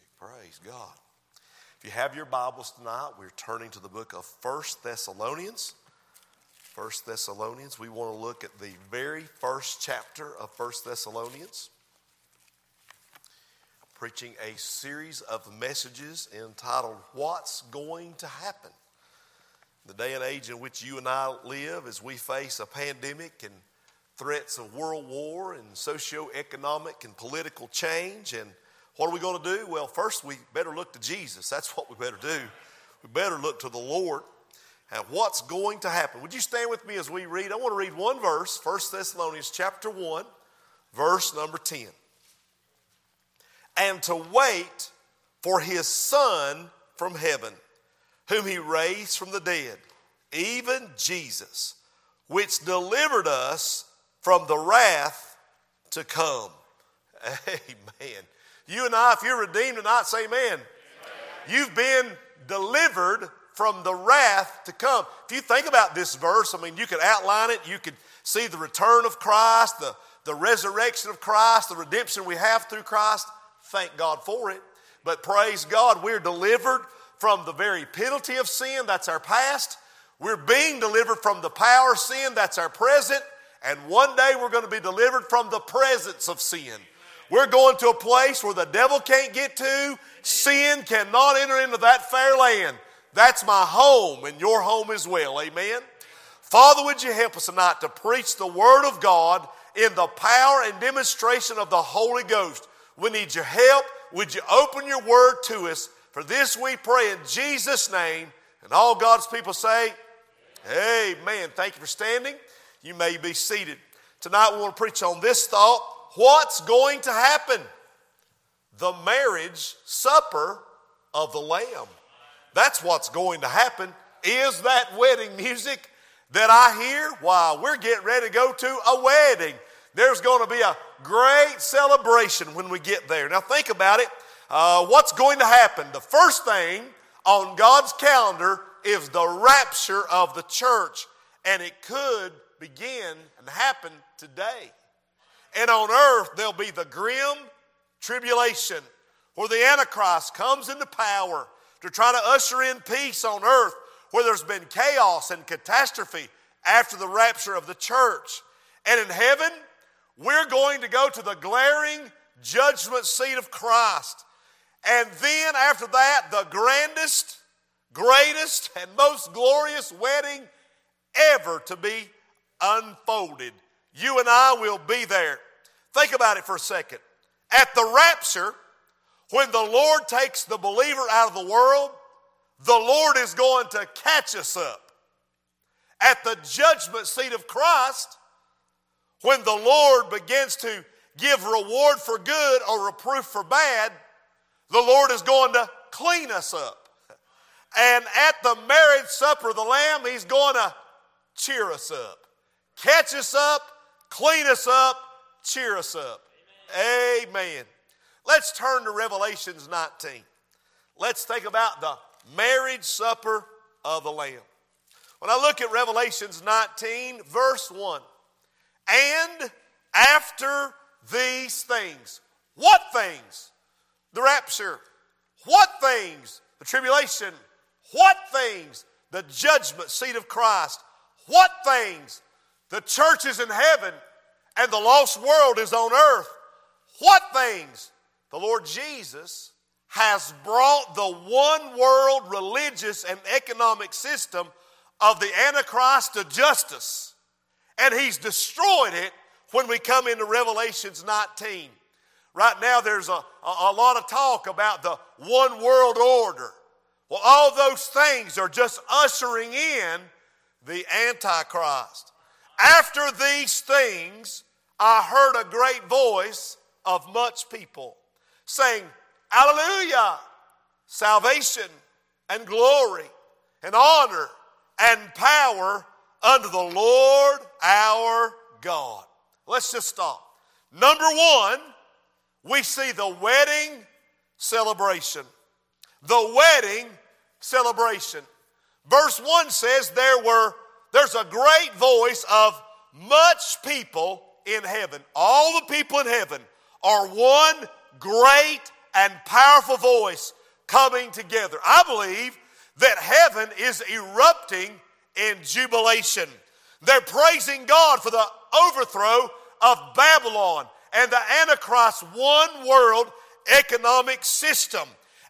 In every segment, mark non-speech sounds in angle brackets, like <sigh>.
music. Praise God. If you have your Bibles tonight, we're turning to the book of First Thessalonians. First Thessalonians, we want to look at the very first chapter of First Thessalonians. Preaching a series of messages entitled What's Going to Happen? The day and age in which you and I live as we face a pandemic and threats of world war and socio-economic and political change and what are we going to do? Well, first we better look to Jesus. That's what we better do. We better look to the Lord and what's going to happen. Would you stand with me as we read? I want to read one verse, 1 Thessalonians chapter 1, verse number 10. And to wait for his son from heaven, whom he raised from the dead, even Jesus, which delivered us from the wrath to come. <laughs> Amen. You and I, if you're redeemed tonight, say amen. amen. You've been delivered from the wrath to come. If you think about this verse, I mean, you could outline it, you could see the return of Christ, the, the resurrection of Christ, the redemption we have through Christ. Thank God for it. But praise God, we're delivered from the very penalty of sin, that's our past. We're being delivered from the power of sin, that's our present. And one day we're going to be delivered from the presence of sin. We're going to a place where the devil can't get to, sin cannot enter into that fair land. That's my home and your home as well. Amen. Father, would you help us tonight to preach the Word of God in the power and demonstration of the Holy Ghost? We need your help. Would you open your Word to us? For this we pray in Jesus' name. And all God's people say, Amen. Thank you for standing. You may be seated. Tonight we want to preach on this thought what's going to happen? The marriage supper of the Lamb. That's what's going to happen. Is that wedding music that I hear? Why, we're getting ready to go to a wedding. There's going to be a great celebration when we get there. Now, think about it. Uh, what's going to happen? The first thing on God's calendar is the rapture of the church, and it could begin and happen today. And on earth, there'll be the grim tribulation where the Antichrist comes into power to try to usher in peace on earth where there's been chaos and catastrophe after the rapture of the church. And in heaven, we're going to go to the glaring judgment seat of Christ. And then after that, the grandest, greatest, and most glorious wedding ever to be unfolded you and I will be there. Think about it for a second. At the rapture, when the Lord takes the believer out of the world, the Lord is going to catch us up. At the judgment seat of Christ, when the Lord begins to give reward for good or reproof for bad, the Lord is going to clean us up. And at the marriage supper of the Lamb, He's going to cheer us up, catch us up, clean us up, cheer us up. Amen. Amen. Let's turn to Revelations 19. Let's think about the marriage supper of the Lamb. When I look at Revelations 19, verse 1, and after these things, what things? The rapture. What things? The tribulation. What things? The judgment seat of Christ. What things? The church is in heaven and the lost world is on earth. What things? The Lord Jesus has brought the one world religious and economic system of the Antichrist to justice. And he's destroyed it when we come into Revelations 19. Right now, there's a, a, a, lot of talk about the one world order. Well, all those things are just ushering in the Antichrist. After these things, I heard a great voice of much people saying, Hallelujah! Salvation and glory and honor and power unto the Lord our God. Let's just stop. Number one, we see the wedding celebration. The wedding celebration. Verse 1 says there were there's a great voice of much people in heaven. All the people in heaven are one great and powerful voice coming together. I believe that heaven is erupting in jubilation. They're praising God for the overthrow of Babylon and the Antichrist one world economic system.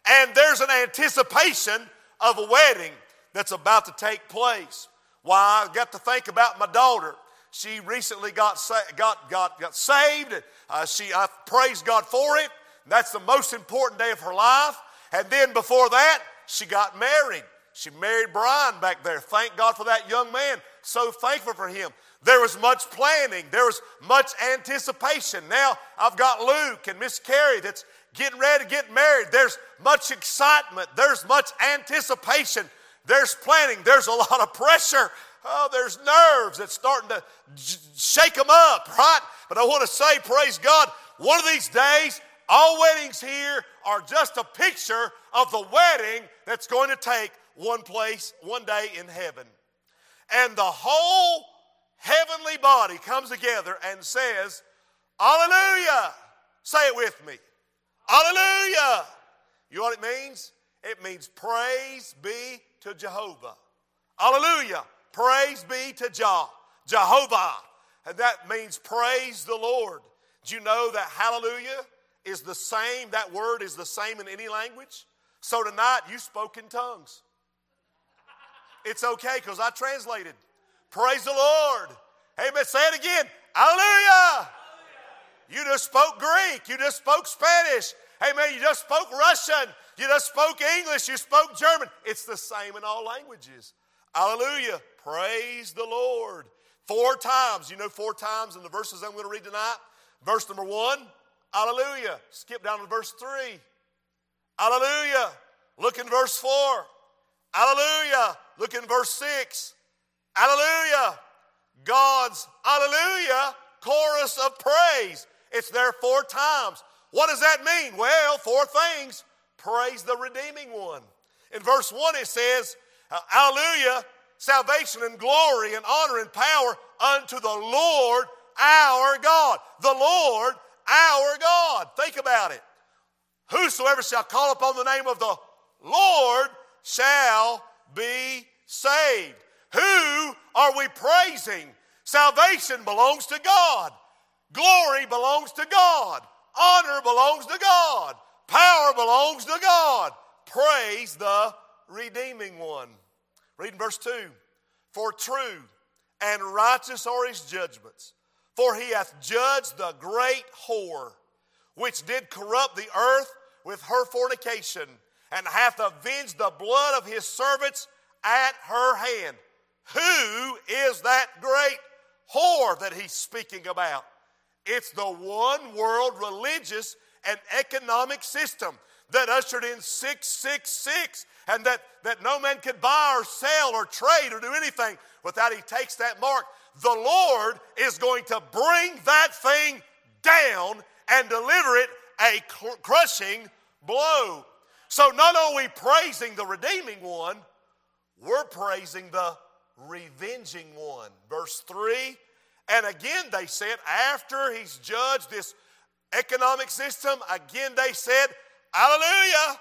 And there's an anticipation of a wedding that's about to take place. Why, I got to think about my daughter. She recently got, got, got, got saved. Uh, she, I praise God for it. That's the most important day of her life. And then before that, she got married. She married Brian back there. Thank God for that young man. So thankful for him. There was much planning, there was much anticipation. Now I've got Luke and Miss Carrie that's getting ready to get married. There's much excitement, there's much anticipation, there's planning, there's a lot of pressure. Oh, there's nerves that's starting to shake them up, right? But I want to say, praise God, one of these days, all weddings here are just a picture of the wedding that's going to take one place, one day in heaven. And the whole heavenly body comes together and says, Hallelujah. Say it with me. Hallelujah. You know what it means? It means praise be to Jehovah. Hallelujah. Praise be to Jah, Jehovah. And that means praise the Lord. Do you know that hallelujah is the same, that word is the same in any language? So tonight you spoke in tongues. It's okay because I translated. Praise the Lord. Amen. Say it again. Hallelujah. You just spoke Greek. You just spoke Spanish. Amen. You just spoke Russian. You just spoke English. You spoke German. It's the same in all languages. Hallelujah. Praise the Lord. Four times. You know, four times in the verses I'm going to read tonight. Verse number one, hallelujah. Skip down to verse three. Hallelujah. Look in verse four. Hallelujah. Look in verse six. Hallelujah. God's hallelujah chorus of praise. It's there four times. What does that mean? Well, four things. Praise the redeeming one. In verse 1, it says, Hallelujah, salvation and glory and honor and power unto the Lord our God. The Lord our God. Think about it. Whosoever shall call upon the name of the Lord shall be saved. Who are we praising? Salvation belongs to God. Glory belongs to God. Honor belongs to God. Power belongs to God. Praise the redeeming one. Reading verse 2 For true and righteous are his judgments, for he hath judged the great whore, which did corrupt the earth with her fornication, and hath avenged the blood of his servants at her hand. Who is that great whore that he's speaking about? It's the one world religious and economic system that ushered in 666 and that, that no man could buy or sell or trade or do anything without he takes that mark. The Lord is going to bring that thing down and deliver it a crushing blow. So not only praising the redeeming one, we're praising the revenging one. Verse 3 And again they said, after he's judged this economic system, again they said, Hallelujah.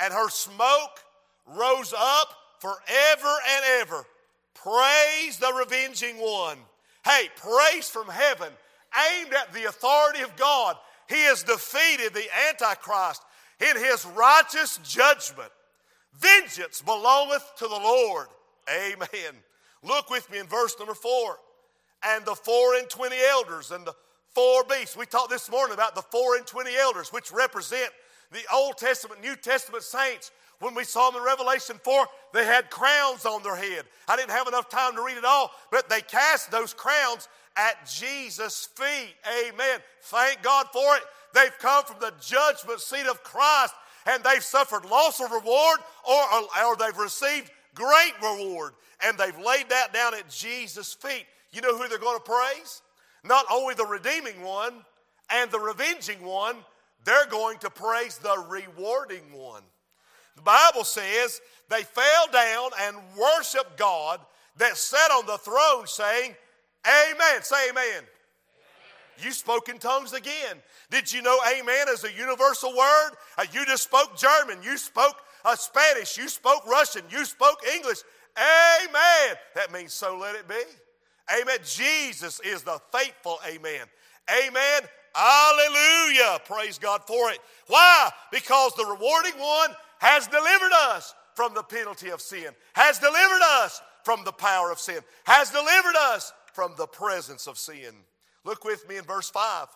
And her smoke rose up forever and ever. Praise the revenging one. Hey, praise from heaven aimed at the authority of God. He has defeated the Antichrist in his righteous judgment. Vengeance belongeth to the Lord. Amen. Look with me in verse number four. And the four and twenty elders and the four beasts. We talked this morning about the four and twenty elders, which represent the Old Testament, New Testament saints. When we saw them in Revelation 4, they had crowns on their head. I didn't have enough time to read it all, but they cast those crowns at Jesus' feet. Amen. Thank God for it. They've come from the judgment seat of Christ and they've suffered loss of reward or, or they've received great reward and they've laid that down at Jesus' feet. You know who they're going to praise? Not only the redeeming one and the revenging one, they're going to praise the rewarding one. The Bible says they fell down and worshiped God that sat on the throne, saying, Amen. Say amen. amen. You spoke in tongues again. Did you know amen is a universal word? Uh, you just spoke German. You spoke uh, Spanish. You spoke Russian. You spoke English. Amen. That means so let it be. Amen. Jesus is the faithful amen. Amen. Hallelujah. Praise God for it. Why? Because the rewarding one has delivered us from the penalty of sin, has delivered us from the power of sin, has delivered us from the presence of sin. Look with me in verse 5.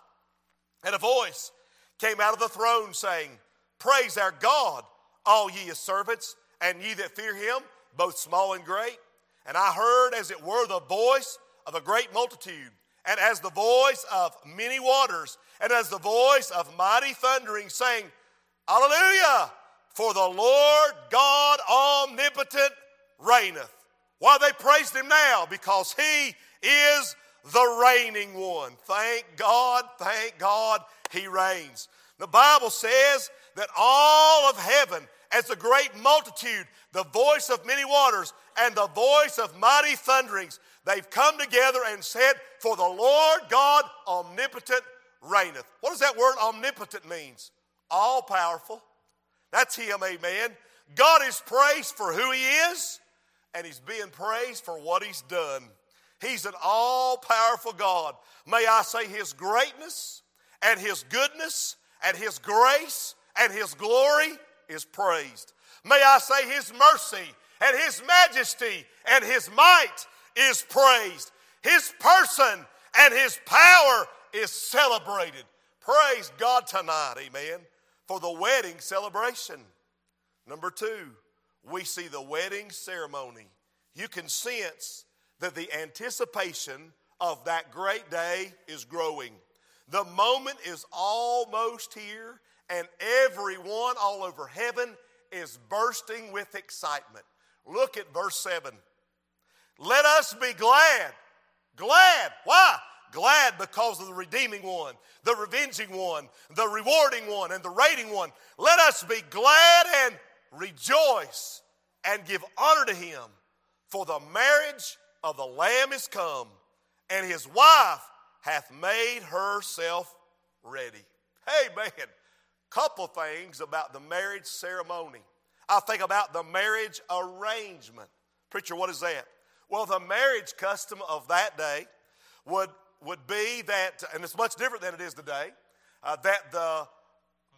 And a voice came out of the throne saying, Praise our God, all ye his servants, and ye that fear him, both small and great. And I heard, as it were, the voice of a great multitude, and as the voice of many waters, and as the voice of mighty thundering, saying, Hallelujah! For the Lord God omnipotent reigneth. Why they praised him now? Because he is the reigning one. Thank God, thank God, he reigns. The Bible says that all of heaven, as a great multitude, the voice of many waters, and the voice of mighty thunderings, they've come together and said, For the Lord God omnipotent reigneth. What does that word omnipotent means? All powerful. That's him, amen. God is praised for who he is, and he's being praised for what he's done. He's an all powerful God. May I say his greatness and his goodness and his grace and his glory is praised. May I say his mercy and his majesty and his might is praised. His person and his power is celebrated. Praise God tonight, amen, for the wedding celebration. Number two, we see the wedding ceremony. You can sense that the anticipation of that great day is growing. The moment is almost here, and everyone all over heaven is bursting with excitement. Look at verse 7. Let us be glad. Glad. Why? Glad because of the redeeming one, the revenging one, the rewarding one, and the rating one. Let us be glad and rejoice and give honor to him, for the marriage of the Lamb is come, and his wife hath made herself ready. Hey, man, couple things about the marriage ceremony. I think about the marriage arrangement. Preacher, what is that? Well, the marriage custom of that day would, would be that, and it's much different than it is today, uh, that the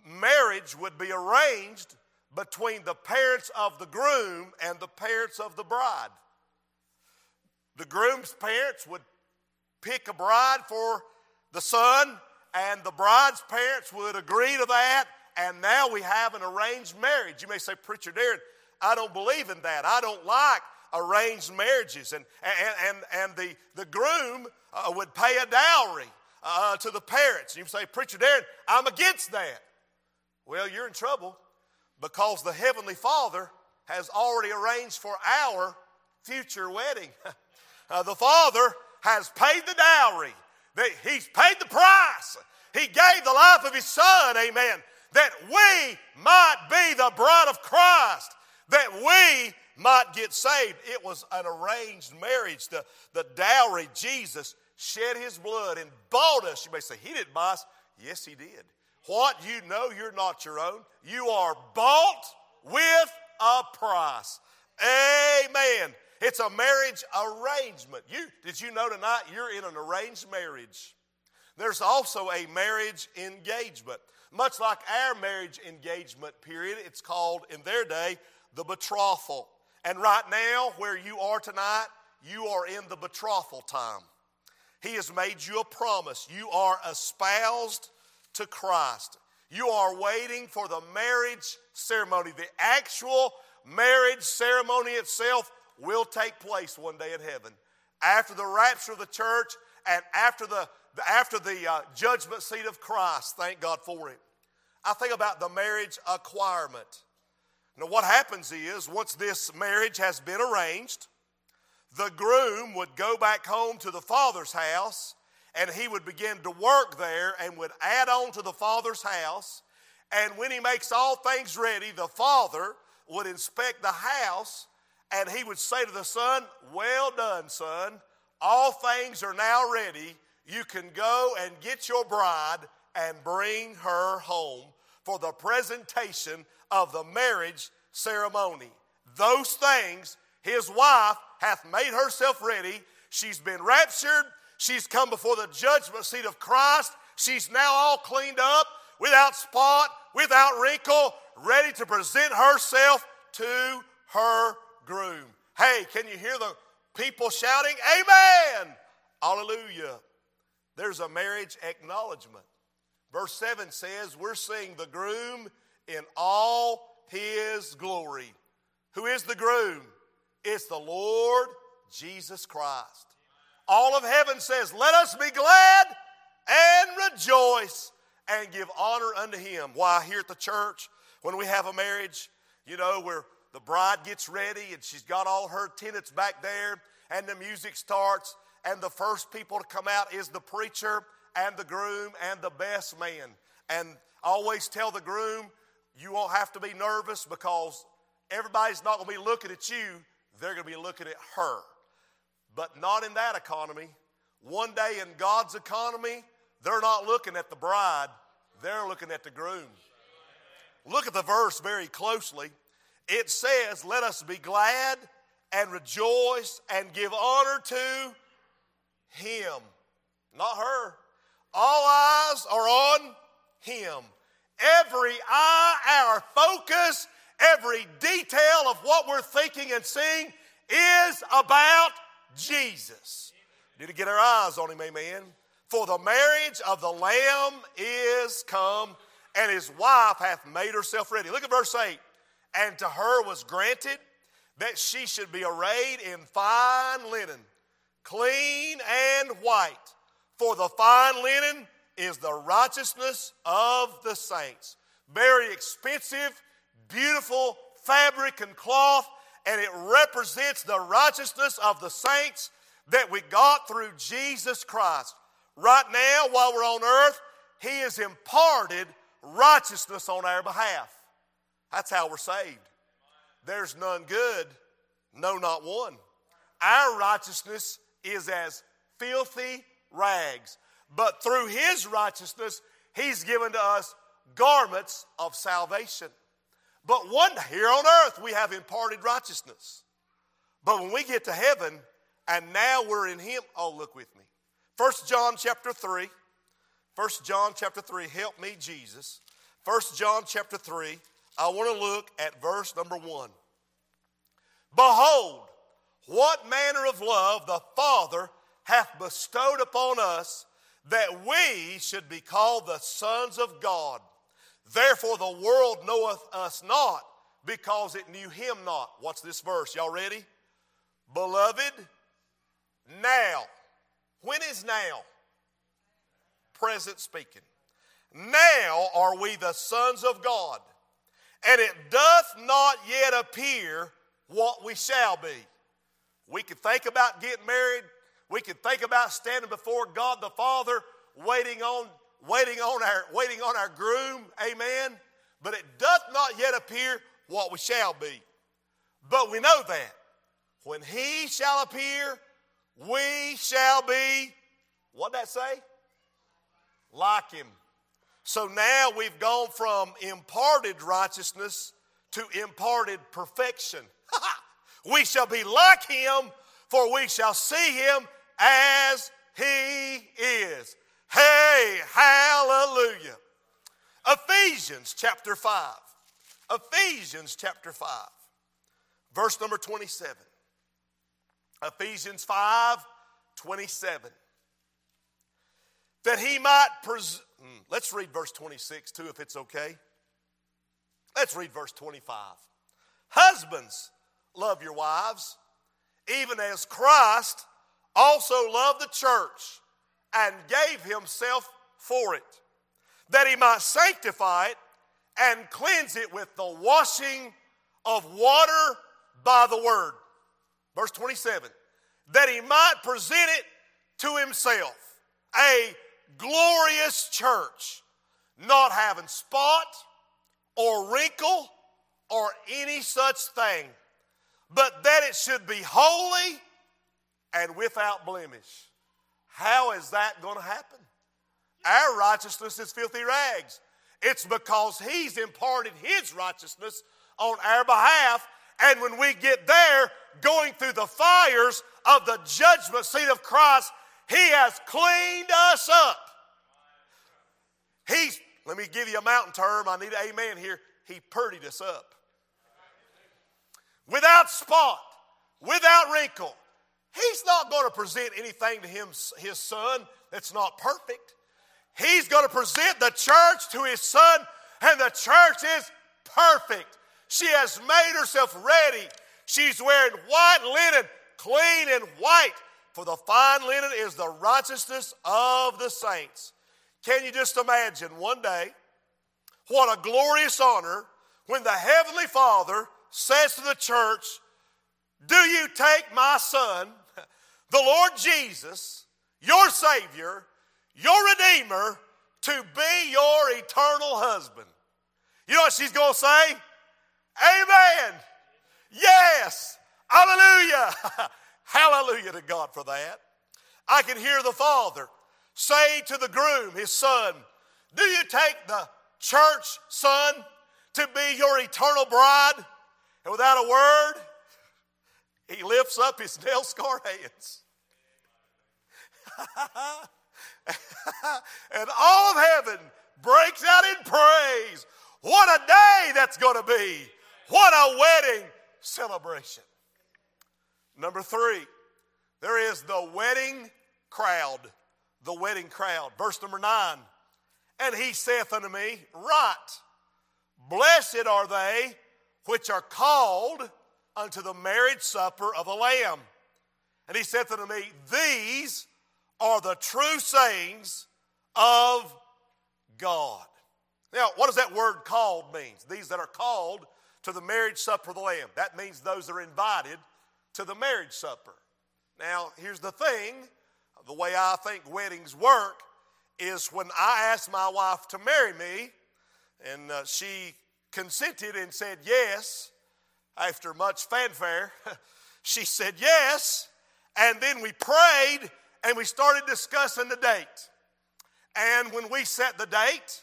marriage would be arranged between the parents of the groom and the parents of the bride. The groom's parents would pick a bride for the son, and the bride's parents would agree to that, and now we have an arranged marriage. You may say, Preacher Darren, I don't believe in that. I don't like arranged marriages. And, and, and, and the, the groom uh, would pay a dowry uh, to the parents. You say, Preacher Darren, I'm against that. Well, you're in trouble because the Heavenly Father has already arranged for our future wedding. <laughs> uh, the Father has paid the dowry, He's paid the price. He gave the life of His Son, amen, that we might be the bride of Christ, that we might get saved. It was an arranged marriage. The, the dowry, Jesus shed His blood and bought us. You may say, He didn't buy us. Yes, He did. What you know, you're not your own. You are bought with a price. Amen. It's a marriage arrangement. You did you know tonight you're in an arranged marriage? There's also a marriage engagement. Much like our marriage engagement period, it's called in their day the betrothal. And right now, where you are tonight, you are in the betrothal time. He has made you a promise. You are espoused to Christ. You are waiting for the marriage ceremony. The actual marriage ceremony itself will take place one day in heaven. After the rapture of the church and after the, after the uh, judgment seat of Christ, thank God for it. I think about the marriage acquirement. Now, what happens is, once this marriage has been arranged, the groom would go back home to the father's house and he would begin to work there and would add on to the father's house. And when he makes all things ready, the father would inspect the house and he would say to the son, Well done, son. All things are now ready. You can go and get your bride and bring her home for the presentation of the marriage ceremony. Those things his wife hath made herself ready. She's been raptured. She's come before the judgment seat of Christ. She's now all cleaned up, without spot, without wrinkle, ready to present herself to her groom. Hey, can you hear the people shouting, Amen? Hallelujah. There's a marriage acknowledgement. Verse 7 says, We're seeing the groom in all his glory. Who is the groom? It's the Lord Jesus Christ. All of heaven says, Let us be glad and rejoice and give honor unto him. Why, here at the church, when we have a marriage, you know, where the bride gets ready and she's got all her tenants back there, and the music starts, and the first people to come out is the preacher and the groom and the best man. And always tell the groom, you won't have to be nervous because everybody's not going to be looking at you, they're going to be looking at her. But not in that economy. One day in God's economy, they're not looking at the bride, they're looking at the groom. Look at the verse very closely. It says, Let us be glad and rejoice and give honor to him, not her. All eyes are on him. Every eye, our focus, every detail of what we're thinking and seeing is about Jesus. Need to get our eyes on him, amen. For the marriage of the Lamb is come, and his wife hath made herself ready. Look at verse 8. And to her was granted that she should be arrayed in fine linen, clean and white. For the fine linen is the righteousness of the saints. Very expensive, beautiful fabric and cloth, and it represents the righteousness of the saints that we got through Jesus Christ. Right now, while we're on earth, He has imparted righteousness on our behalf. That's how we're saved. There's none good, no, not one. Our righteousness is as filthy rags. But through his righteousness, he's given to us garments of salvation. But one here on earth, we have imparted righteousness. But when we get to heaven, and now we're in him, oh, look with me. First John chapter 3. First John chapter 3, help me, Jesus. First John chapter 3, I want to look at verse number 1. Behold, what manner of love the Father hath bestowed upon us that we should be called the sons of God. Therefore, the world knoweth us not because it knew him not. What's this verse? Y'all ready? Beloved, now. When is now? Present speaking. Now are we the sons of God, and it doth not yet appear what we shall be. We can think about getting married we can think about standing before God the Father, waiting on, waiting on our, waiting on our groom, amen. But it doth not yet appear what we shall be. But we know that when he shall appear, we shall be, what that say? Like him. So now we've gone from imparted righteousness to imparted perfection. <laughs> we shall be like him, for we shall see him as he is. Hey, hallelujah. Ephesians chapter 5. Ephesians chapter 5, verse number 27. Ephesians 5 27. That he might, pres- hmm, let's read verse 26 too, if it's okay. Let's read verse 25. Husbands, love your wives, even as Christ also loved the church and gave himself for it, that he might sanctify it and cleanse it with the washing of water by the word. Verse 27 that he might present it to himself, a glorious church, not having spot or wrinkle or any such thing, but that it should be holy and without blemish. How is that going to happen? Our righteousness is filthy rags. It's because He's imparted His righteousness on our behalf. And when we get there, going through the fires of the judgment seat of Christ, He has cleaned us up. He's, let me give you a mountain term. I need an amen here. He purdied us up. Without spot, without wrinkle. He's not going to present anything to him, his son that's not perfect. He's going to present the church to his son, and the church is perfect. She has made herself ready. She's wearing white linen, clean and white, for the fine linen is the righteousness of the saints. Can you just imagine one day what a glorious honor when the Heavenly Father says to the church, Do you take my son, the Lord Jesus, your Savior, your Redeemer, to be your eternal husband? You know what she's going to say? Amen. Yes. Hallelujah. <laughs> Hallelujah to God for that. I can hear the Father say to the groom, his son, Do you take the church, son, to be your eternal bride? And without a word, he lifts up his nail scarred hands. <laughs> and all of heaven breaks out in praise. What a day that's going to be! What a wedding celebration. Number three, there is the wedding crowd. The wedding crowd. Verse number nine. And he saith unto me, Right, blessed are they which are called unto the marriage supper of the Lamb. And he saith unto me, These are the true sayings of God. Now, what does that word called means? These that are called to the marriage supper of the Lamb. That means those that are invited to the marriage supper. Now, here's the thing the way I think weddings work is when I asked my wife to marry me, and uh, she consented and said yes, after much fanfare, <laughs> she said yes, and then we prayed and we started discussing the date. And when we set the date,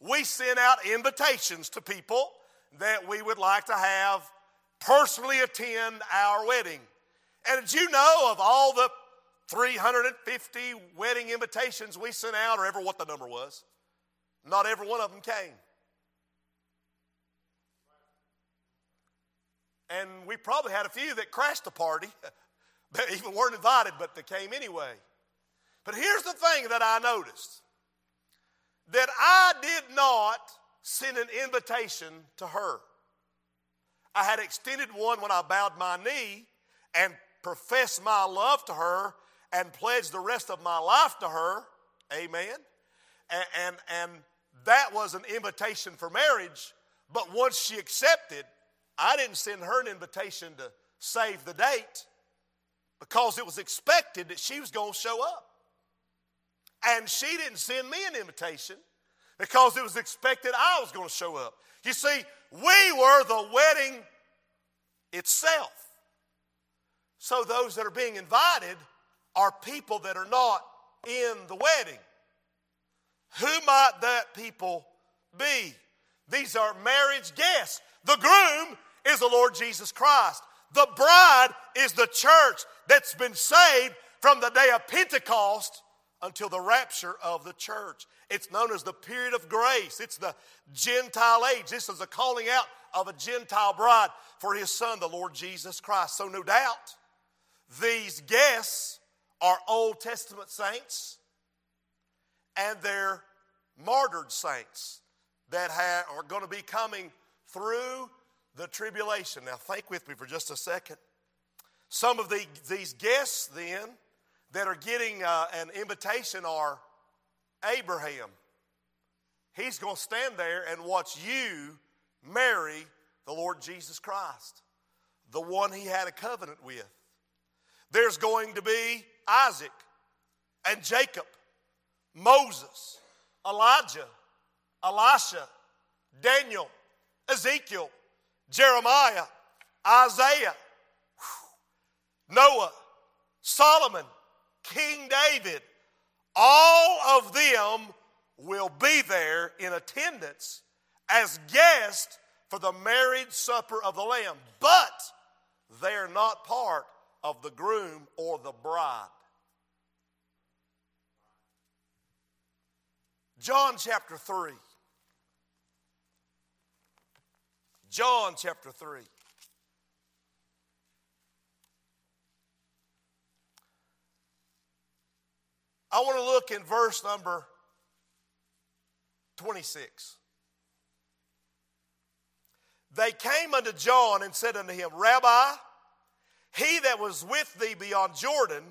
we sent out invitations to people that we would like to have personally attend our wedding. And did you know of all the 350 wedding invitations we sent out, or ever what the number was? Not every one of them came. And we probably had a few that crashed the party <laughs> that even weren't invited, but they came anyway. But here's the thing that I noticed that I did not send an invitation to her. I had extended one when I bowed my knee and professed my love to her and pledged the rest of my life to her. Amen. And, and, and that was an invitation for marriage. But once she accepted, I didn't send her an invitation to save the date because it was expected that she was going to show up. And she didn't send me an invitation because it was expected I was going to show up. You see, we were the wedding itself. So those that are being invited are people that are not in the wedding. Who might that people be? These are marriage guests. The groom is the Lord Jesus Christ. The bride is the church that's been saved from the day of Pentecost until the rapture of the church. It's known as the period of grace. It's the Gentile age. This is a calling out of a Gentile bride for his son, the Lord Jesus Christ. So, no doubt, these guests are Old Testament saints and they're martyred saints that are going to be coming through the tribulation. Now, think with me for just a second. Some of the, these guests, then, that are getting uh, an invitation are Abraham. He's going to stand there and watch you marry the Lord Jesus Christ, the one he had a covenant with. There's going to be Isaac and Jacob, Moses, Elijah, Elisha, Daniel, Ezekiel, Jeremiah, Isaiah, Noah, Solomon, King David, all of them will be there in attendance as guests for the marriage supper of the Lamb, but they are not part of the groom or the bride. John chapter 3. John chapter 3. I want to look in verse number 26. They came unto John and said unto him, Rabbi, he that was with thee beyond Jordan,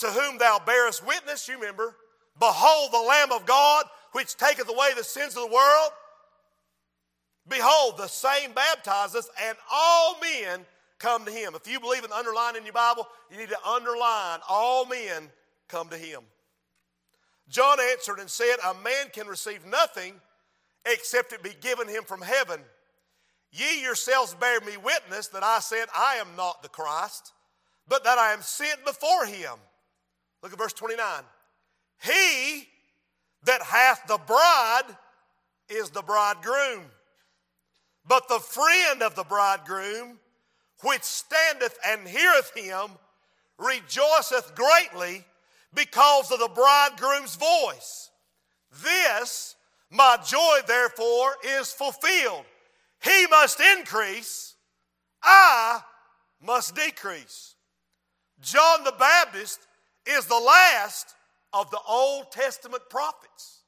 to whom thou bearest witness, you remember, behold the Lamb of God, which taketh away the sins of the world. Behold, the same baptizes, and all men come to him. If you believe in underline in your Bible, you need to underline all men come to him. John answered and said, A man can receive nothing except it be given him from heaven. Ye yourselves bear me witness that I said, I am not the Christ, but that I am sent before him. Look at verse 29. He that hath the bride is the bridegroom. But the friend of the bridegroom, which standeth and heareth him, rejoiceth greatly because of the bridegroom's voice. This, my joy, therefore, is fulfilled. He must increase, I must decrease. John the Baptist is the last of the Old Testament prophets,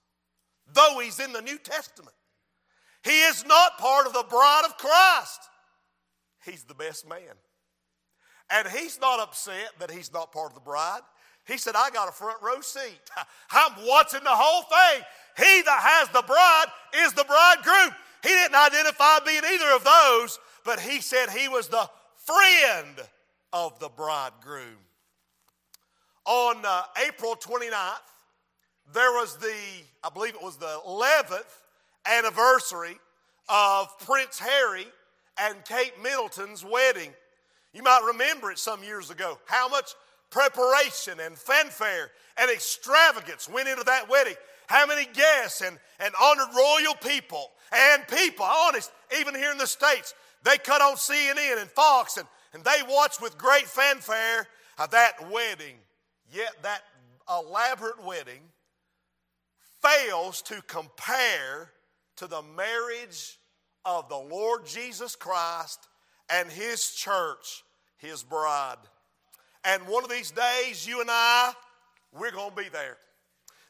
though he's in the New Testament. He is not part of the bride of Christ. He's the best man. And he's not upset that he's not part of the bride. He said, I got a front row seat. <laughs> I'm watching the whole thing. He that has the bride is the bridegroom. He didn't identify being either of those, but he said he was the friend of the bridegroom. On uh, April 29th, there was the, I believe it was the 11th anniversary of Prince Harry and Kate Middleton's wedding. You might remember it some years ago, how much preparation and fanfare and extravagance went into that wedding. How many guests and, and honored royal people and people, honest, even here in the States, they cut on CNN and Fox and, and they watched with great fanfare that wedding. Yet that elaborate wedding fails to compare to the marriage of the Lord Jesus Christ and His church, His bride. And one of these days, you and I, we're going to be there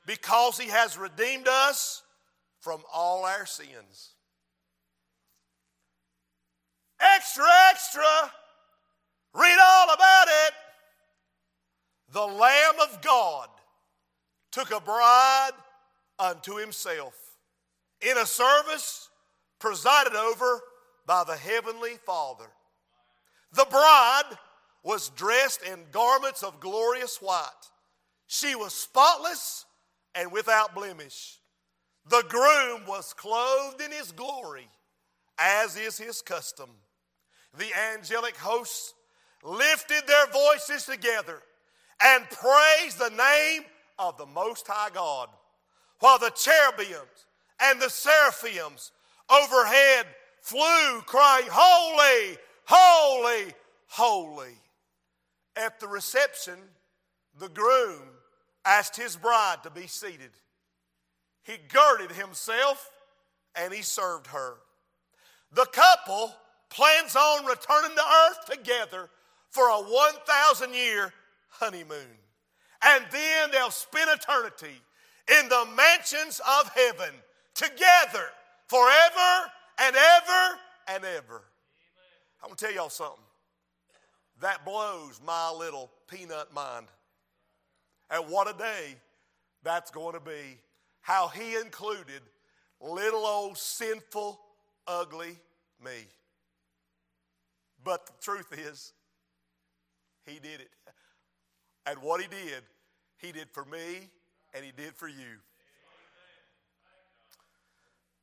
because He has redeemed us from all our sins. Extra, extra. Read all about it. The Lamb of God took a bride unto himself in a service presided over by the Heavenly Father. The bride was dressed in garments of glorious white. She was spotless and without blemish. The groom was clothed in his glory, as is his custom. The angelic hosts lifted their voices together and praised the name of the Most High God, while the cherubims and the seraphims overhead flew, crying, Holy, holy, holy. At the reception, the groom asked his bride to be seated. He girded himself and he served her. The couple plans on returning to earth together for a 1,000 year honeymoon. And then they'll spend eternity in the mansions of heaven together forever and ever and ever. I'm going to tell y'all something. That blows my little peanut mind. And what a day that's going to be. How he included little old sinful, ugly me. But the truth is, he did it. And what he did, he did for me and he did for you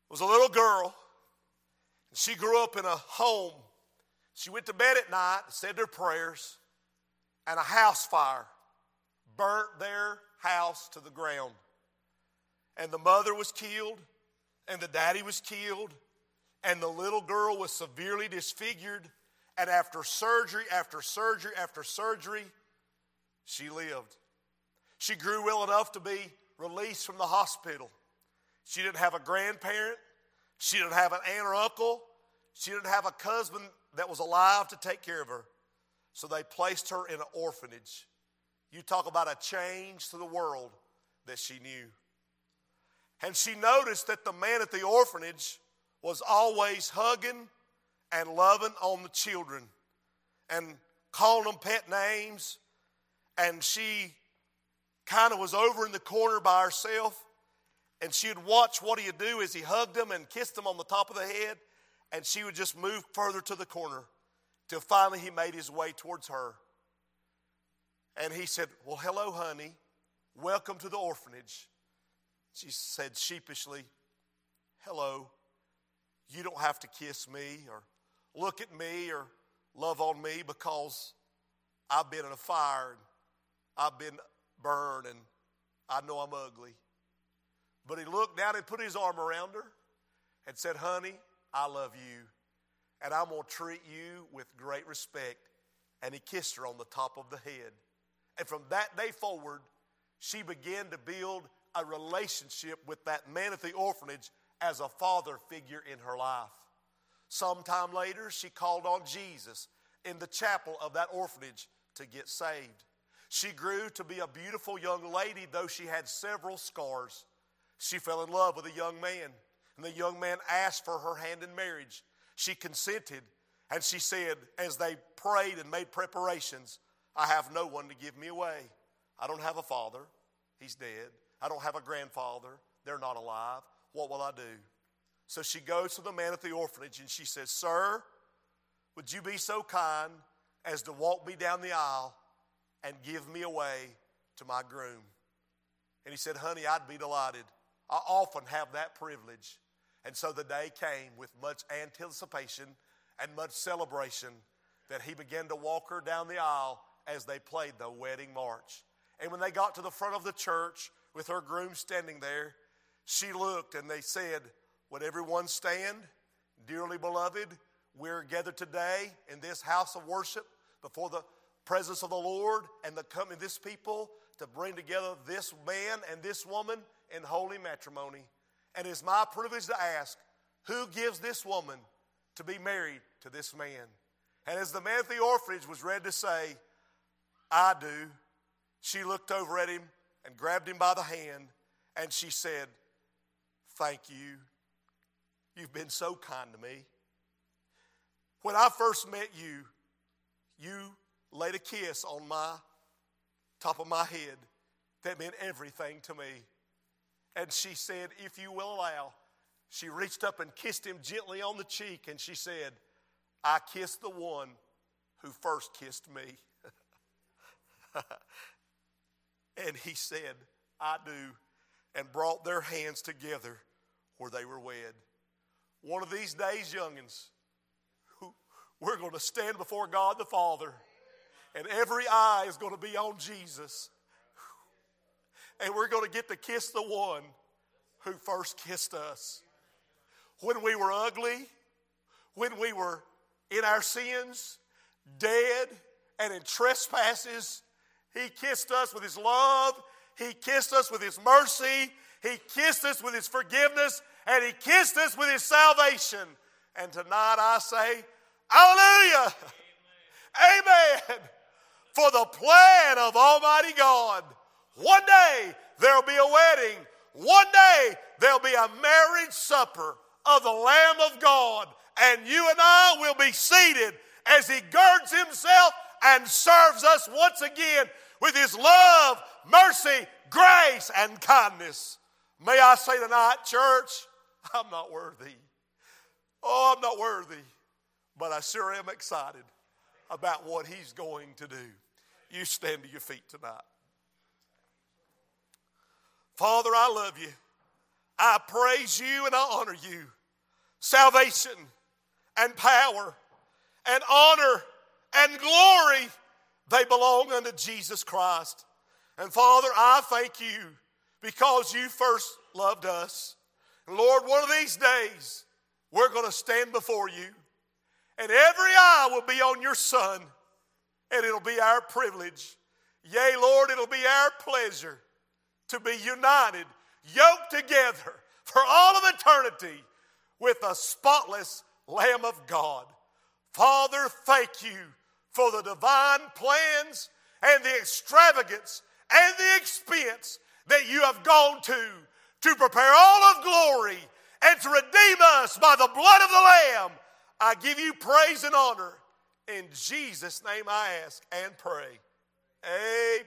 was a little girl. And she grew up in a home. She went to bed at night, said her prayers, and a house fire burnt their house to the ground. And the mother was killed, and the daddy was killed, and the little girl was severely disfigured. And after surgery, after surgery, after surgery, she lived. She grew well enough to be released from the hospital. She didn't have a grandparent. She didn't have an aunt or uncle. She didn't have a cousin that was alive to take care of her. So they placed her in an orphanage. You talk about a change to the world that she knew. And she noticed that the man at the orphanage was always hugging and loving on the children and calling them pet names. And she kind of was over in the corner by herself. And she would watch what he'd do as he hugged them and kissed them on the top of the head. And she would just move further to the corner till finally he made his way towards her. And he said, Well, hello, honey. Welcome to the orphanage. She said sheepishly, Hello. You don't have to kiss me or look at me or love on me because I've been in a fire and I've been burned and I know I'm ugly. But he looked down and put his arm around her and said, Honey, I love you and I'm going to treat you with great respect. And he kissed her on the top of the head. And from that day forward, she began to build a relationship with that man at the orphanage as a father figure in her life. Sometime later, she called on Jesus in the chapel of that orphanage to get saved. She grew to be a beautiful young lady, though she had several scars. She fell in love with a young man, and the young man asked for her hand in marriage. She consented, and she said, as they prayed and made preparations, I have no one to give me away. I don't have a father, he's dead. I don't have a grandfather, they're not alive. What will I do? So she goes to the man at the orphanage and she says, Sir, would you be so kind as to walk me down the aisle and give me away to my groom? And he said, Honey, I'd be delighted. I often have that privilege. And so the day came with much anticipation and much celebration that he began to walk her down the aisle as they played the wedding march. And when they got to the front of the church with her groom standing there, she looked and they said, Would everyone stand? Dearly beloved, we're gathered today in this house of worship before the presence of the Lord and the coming of this people to bring together this man and this woman in holy matrimony. And it's my privilege to ask, who gives this woman to be married to this man? And as the man at the orphanage was ready to say, I do, she looked over at him and grabbed him by the hand and she said, Thank you. You've been so kind to me. When I first met you, you laid a kiss on my top of my head that meant everything to me. And she said, If you will allow, she reached up and kissed him gently on the cheek and she said, I kissed the one who first kissed me. <laughs> and he said, I do, and brought their hands together where they were wed. One of these days, youngins, we're going to stand before God the Father, and every eye is going to be on Jesus. And we're going to get to kiss the one who first kissed us. When we were ugly, when we were in our sins, dead, and in trespasses, He kissed us with His love, He kissed us with His mercy, He kissed us with His forgiveness, and He kissed us with His salvation. And tonight I say, Hallelujah! Amen. Amen. For the plan of Almighty God one day there'll be a wedding. One day there'll be a marriage supper of the Lamb of God. And you and I will be seated as He girds Himself and serves us once again with His love, mercy, grace, and kindness. May I say tonight, church, I'm not worthy. Oh, I'm not worthy. But I sure am excited about what He's going to do. You stand to your feet tonight. Father, I love you. I praise you and I honor you. Salvation and power and honor and glory, they belong unto Jesus Christ. And Father, I thank you because you first loved us. And Lord, one of these days, we're going to stand before you, and every eye will be on your Son, and it'll be our privilege. Yea, Lord, it'll be our pleasure to be united, yoked together for all of eternity with a spotless Lamb of God. Father, thank you for the divine plans and the extravagance and the expense that you have gone to to prepare all of glory and to redeem us by the blood of the Lamb. I give you praise and honor. In Jesus' name I ask and pray. Amen.